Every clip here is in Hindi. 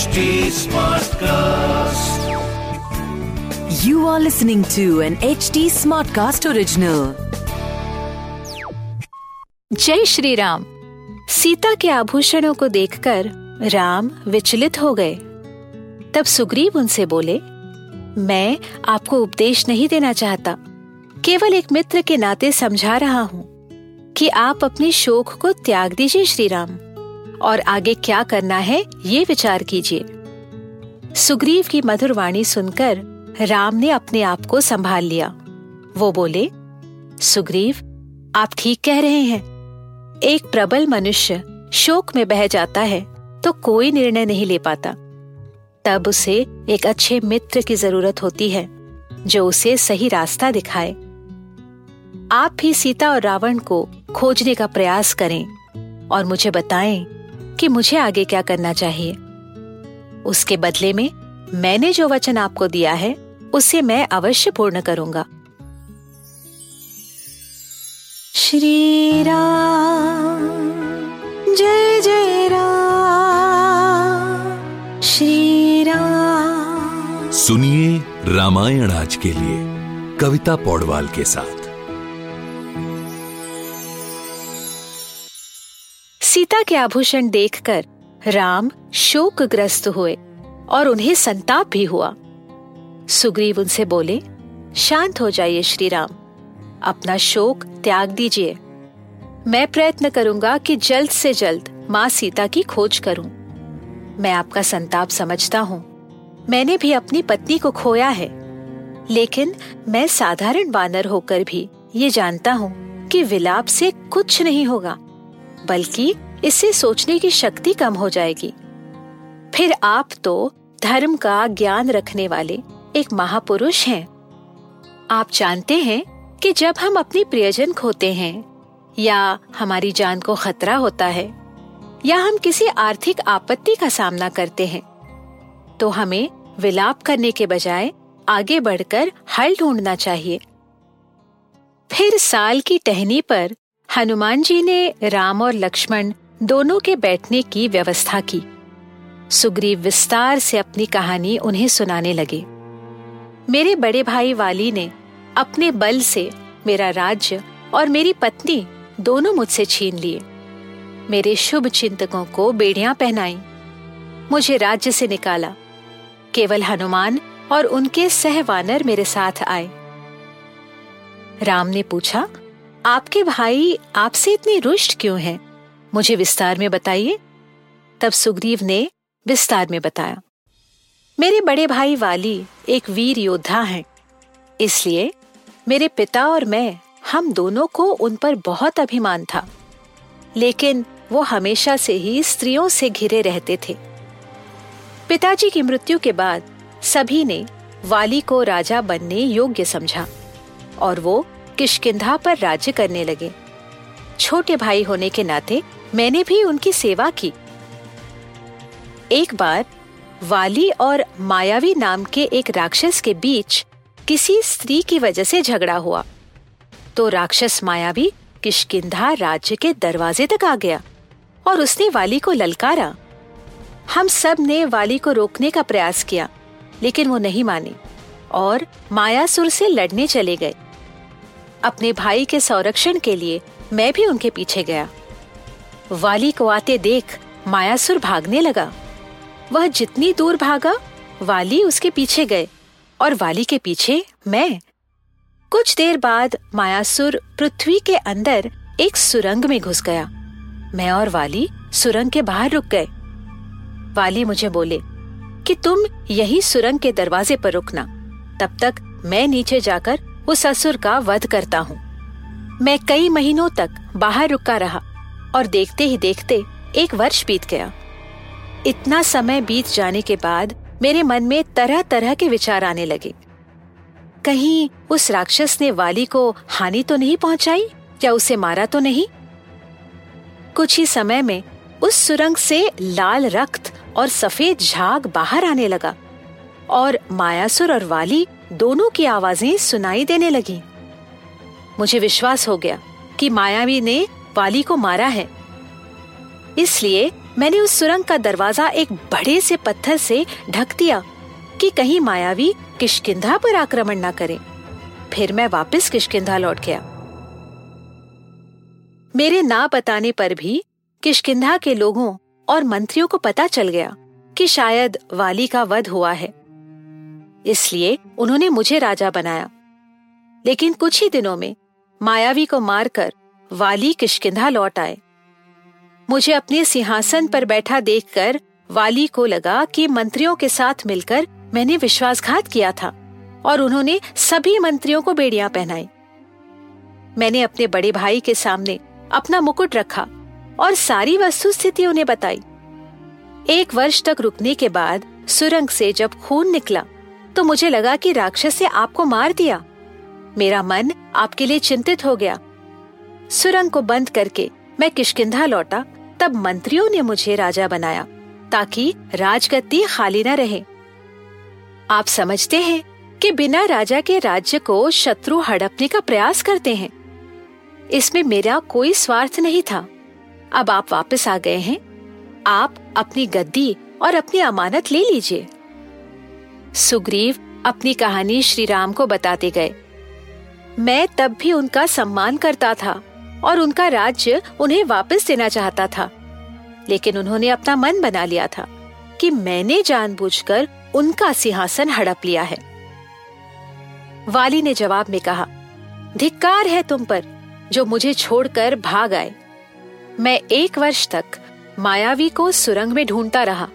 HD Smartcast. You are listening to an HD Smartcast original. जय श्री राम सीता के आभूषणों को देखकर राम विचलित हो गए तब सुग्रीव उनसे बोले मैं आपको उपदेश नहीं देना चाहता केवल एक मित्र के नाते समझा रहा हूँ कि आप अपने शोक को त्याग दीजिए श्री राम और आगे क्या करना है, ये विचार कीजिए। सुग्रीव की मधुर वाणी सुनकर राम ने अपने आप को संभाल लिया। वो बोले, सुग्रीव, आप ठीक कह रहे हैं। एक प्रबल मनुष्य शोक में बह जाता है तो कोई निर्णय नहीं ले पाता। तब उसे एक अच्छे मित्र की ज़रूरत होती है, जो उसे सही रास्ता दिखाए। आप भी सीता और रावण को खोजने का प्रयास करें और मुझे बताएँ कि मुझे आगे क्या करना चाहिए। उसके बदले में, मैंने जो वचन आपको दिया है, उसे मैं अवश्य पूर्ण करूँगा। श्री राम, जय जय राम, श्री राम। सुनिए रामायण आज के लिए, कविता पौडवाल के साथ। सीता के आभूषण देखकर राम शोकग्रस्त हुए और उन्हें संताप भी हुआ। सुग्रीव उनसे बोले, शांत हो जाइए श्री राम अपना शोक त्याग दीजिए। मैं प्रयत्न करूँगा कि जल्द से जल्द माँ सीता की खोज करूँ। मैं आपका संताप समझता हूँ। मैंने भी अपनी पत्नी को खोया है। लेकिन मैं साधारण वानर होकर भी ये जानता हूँ कि विलाप से कुछ नहीं होगा। बल्कि इससे सोचने की शक्ति कम हो जाएगी फिर आप तो धर्म का ज्ञान रखने वाले एक महापुरुष हैं। आप जानते हैं कि जब हम अपनी प्रियजन खोते हैं, या हमारी जान को खतरा होता है, या हम किसी आर्थिक आपत्ति का सामना करते हैं तो हमें विलाप करने के बजाय आगे बढ़कर हल ढूंढना चाहिए फिर साल की टहनी पर हनुमान जी ने राम और लक्ष्मण दोनों के बैठने की व्यवस्था की। सुग्रीव विस्तार से अपनी कहानी उन्हें सुनाने लगे। मेरे बड़े भाई वाली ने अपने बल से मेरा राज्य और मेरी पत्नी दोनों मुझसे छीन लिए। मेरे शुभ चिंतकों को बेड़ियाँ पहनाई। मुझे राज्य से निकाला। केवल हनुमान और उनके सहवानर मेरे साथ आए। राम ने पूछा आपके भाई आपसे इतनी रुष्ट क्यों हैं? मुझे विस्तार में बताइए। तब सुग्रीव ने विस्तार में बताया। मेरे बड़े भाई वाली एक वीर योद्धा हैं। इसलिए मेरे पिता और मैं, हम दोनों को उन पर बहुत अभिमान था। लेकिन वो हमेशा से ही स्त्रियों से घिरे रहते थे। पिताजी की मृत्यु के बाद सभी ने वाली को राजा बनने योग्य समझा और वो किशकिंधा पर राज्य करने लगे। छोटे भाई होने के नाते मैंने भी उनकी सेवा की। एक बार वाली और मायावी नाम के एक राक्षस के बीच किसी स्त्री की वजह से झगड़ा हुआ। तो राक्षस मायावी किशकिंधा राज्य के दरवाजे तक आ गया और उसने वाली को ललकारा। हम सबने वाली को रोकने का प्रयास किया, लेकिन वो नहीं मानी और मायासुर से लड़ने चले गए। अपने भाई के संरक्षण के लिए मैं भी उनके पीछे गया। वाली को आते देख मायासुर भागने लगा। वह जितनी दूर भागा, वाली उसके पीछे गए और वाली के पीछे मैं। कुछ देर बाद मायासुर पृथ्वी के अंदर एक सुरंग में घुस गया। मैं और वाली सुरंग के बाहर रुक गए। वाली मुझे बोले कि तुम यही सुरंग के दरवाजे पर रुकना। तब तक मैं नीचे जाकर उस असुर का वध करता हूँ। मैं कई महीनों तक बाहर रुका रहा और देखते ही देखते एक वर्ष बीत गया। इतना समय बीत जाने के बाद मेरे मन में तरह तरह के विचार आने लगे। कहीं उस राक्षस ने वाली को हानि तो नहीं पहुंचाई? या उसे मारा तो नहीं? कुछ ही समय में उस सुरंग से लाल रक्त और सफ़ेद झाग बाहर आने लगा और मायासुर और वाली दोनों की आवाज़ें सुनाई देने लगी। मुझे विश्वास हो गया कि मायावी ने वाली को मारा है। इसलिए मैंने उस सुरंग का दरवाज़ा एक बड़े से पत्थर से ढक दिया कि कहीं मायावी किशकिंधा पर आक्रमण न करे। फिर मैं वापस किशकिंधा लौट गया। मेरे ना बताने पर भी किशकिंधा के लोगों और मंत्रियों को पता चल गया कि शायद वाली का वध हुआ है। इसलिए उन्होंने मुझे राजा बनाया। लेकिन कुछ ही दिनों में मायावी को मारकर वाली किशकिंधा लौट आए। मुझे अपने सिंहासन पर बैठा देखकर वाली को लगा कि मंत्रियों के साथ मिलकर मैंने विश्वासघात किया था और उन्होंने सभी मंत्रियों को बेड़ियाँ पहनाई। मैंने अपने बड़े भाई के सामने अपना मुकुट रखा और सारी वस्तु स्थिति उन्हें बताई। एक वर्ष तक रुकने के बाद सुरंग से जब खून निकला तो मुझे लगा कि राक्षस ने आपको मार दिया। मेरा मन आपके लिए चिंतित हो गया। सुरंग को बंद करके मैं किशकिंधा लौटा, तब मंत्रियों ने मुझे राजा बनाया, ताकि राजगद्दी खाली न रहे। आप समझते हैं कि बिना राजा के राज्य को शत्रु हड़पने का प्रयास करते हैं। इसमें मेरा कोई स्वार्थ नहीं था। अब आप वापस आ गए हैं। आप अपनी गद्दी और अपनी अमानत ले लीजिए। सुग्रीव अपनी कहानी श्री राम को बताते गए। मैं तब भी उनका सम्मान करता था और उनका राज्य उन्हें वापस देना चाहता था। लेकिन उन्होंने अपना मन बना लिया था कि मैंने जानबूझकर उनका सिंहासन हड़प लिया है। वाली ने जवाब में कहा, धिक्कार है तुम पर, जो मुझे छोड़कर भाग आए। मैं एक वर्ष तक मायावी को सुरंग में ढूंढता रहा।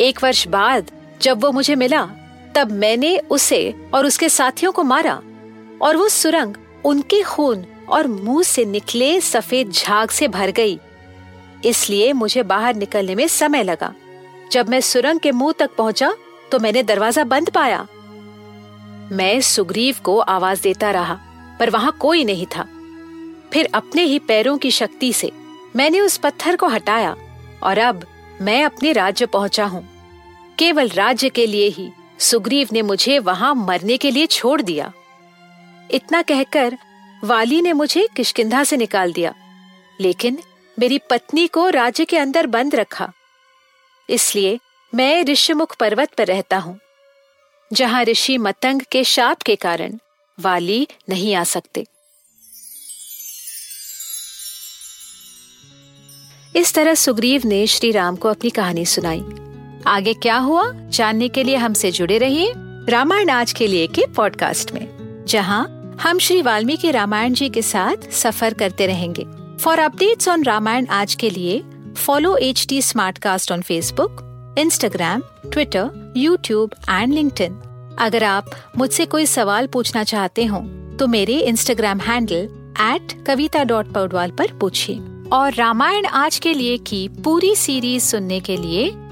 एक वर्ष बाद जब वो मुझे मिला, तब मैंने उसे और उसके साथियों को मारा, और वो सुरंग उनके खून और मुँह से निकले सफ़ेद झाग से भर गई। इसलिए मुझे बाहर निकलने में समय लगा। जब मैं सुरंग के मुँह तक पहुँचा तो मैंने दरवाज़ा बंद पाया। मैं सुग्रीव को आवाज़ देता रहा, पर वहाँ कोई नहीं था। फिर अपने ही पैरों की शक्ति से मैंने उस पत्थर को हटाया, और अब मैं अपने राज्य पहुँचा हूँ। केवल राज्य के लिए ही सुग्रीव ने मुझे वहाँ मरने के लिए छोड़ दिया। इतना कहकर वाली ने मुझे किशकिंधा से निकाल दिया, लेकिन मेरी पत्नी को राज्य के अंदर बंद रखा। इसलिए मैं ऋषिमुख पर्वत पर रहता हूँ, जहाँ ऋषि मतंग के शाप के कारण वाली नहीं आ सकते। इस तरह सुग्रीव ने श्री राम को अपनी कहानी सुनाई। आगे क्या हुआ? जानने के लिए हमसे जुड़े रहिए रामायण आज के लिए के पॉडकास्ट में, जहाँ हम श्री वाल्मीकि रामायण जी के साथ सफ़र करते रहेंगे। फॉर अपडेट्स ऑन रामायण आज के लिए follow H T on Facebook Instagram Twitter YouTube and link अगर आप मुझसे कोई सवाल पूछना चाहते हो तो मेरे Instagram handle at Kavita dot Paudwal पर पूछिए। और रामायण आज के लिए की पूरी सीरीज़ सुनने के लिए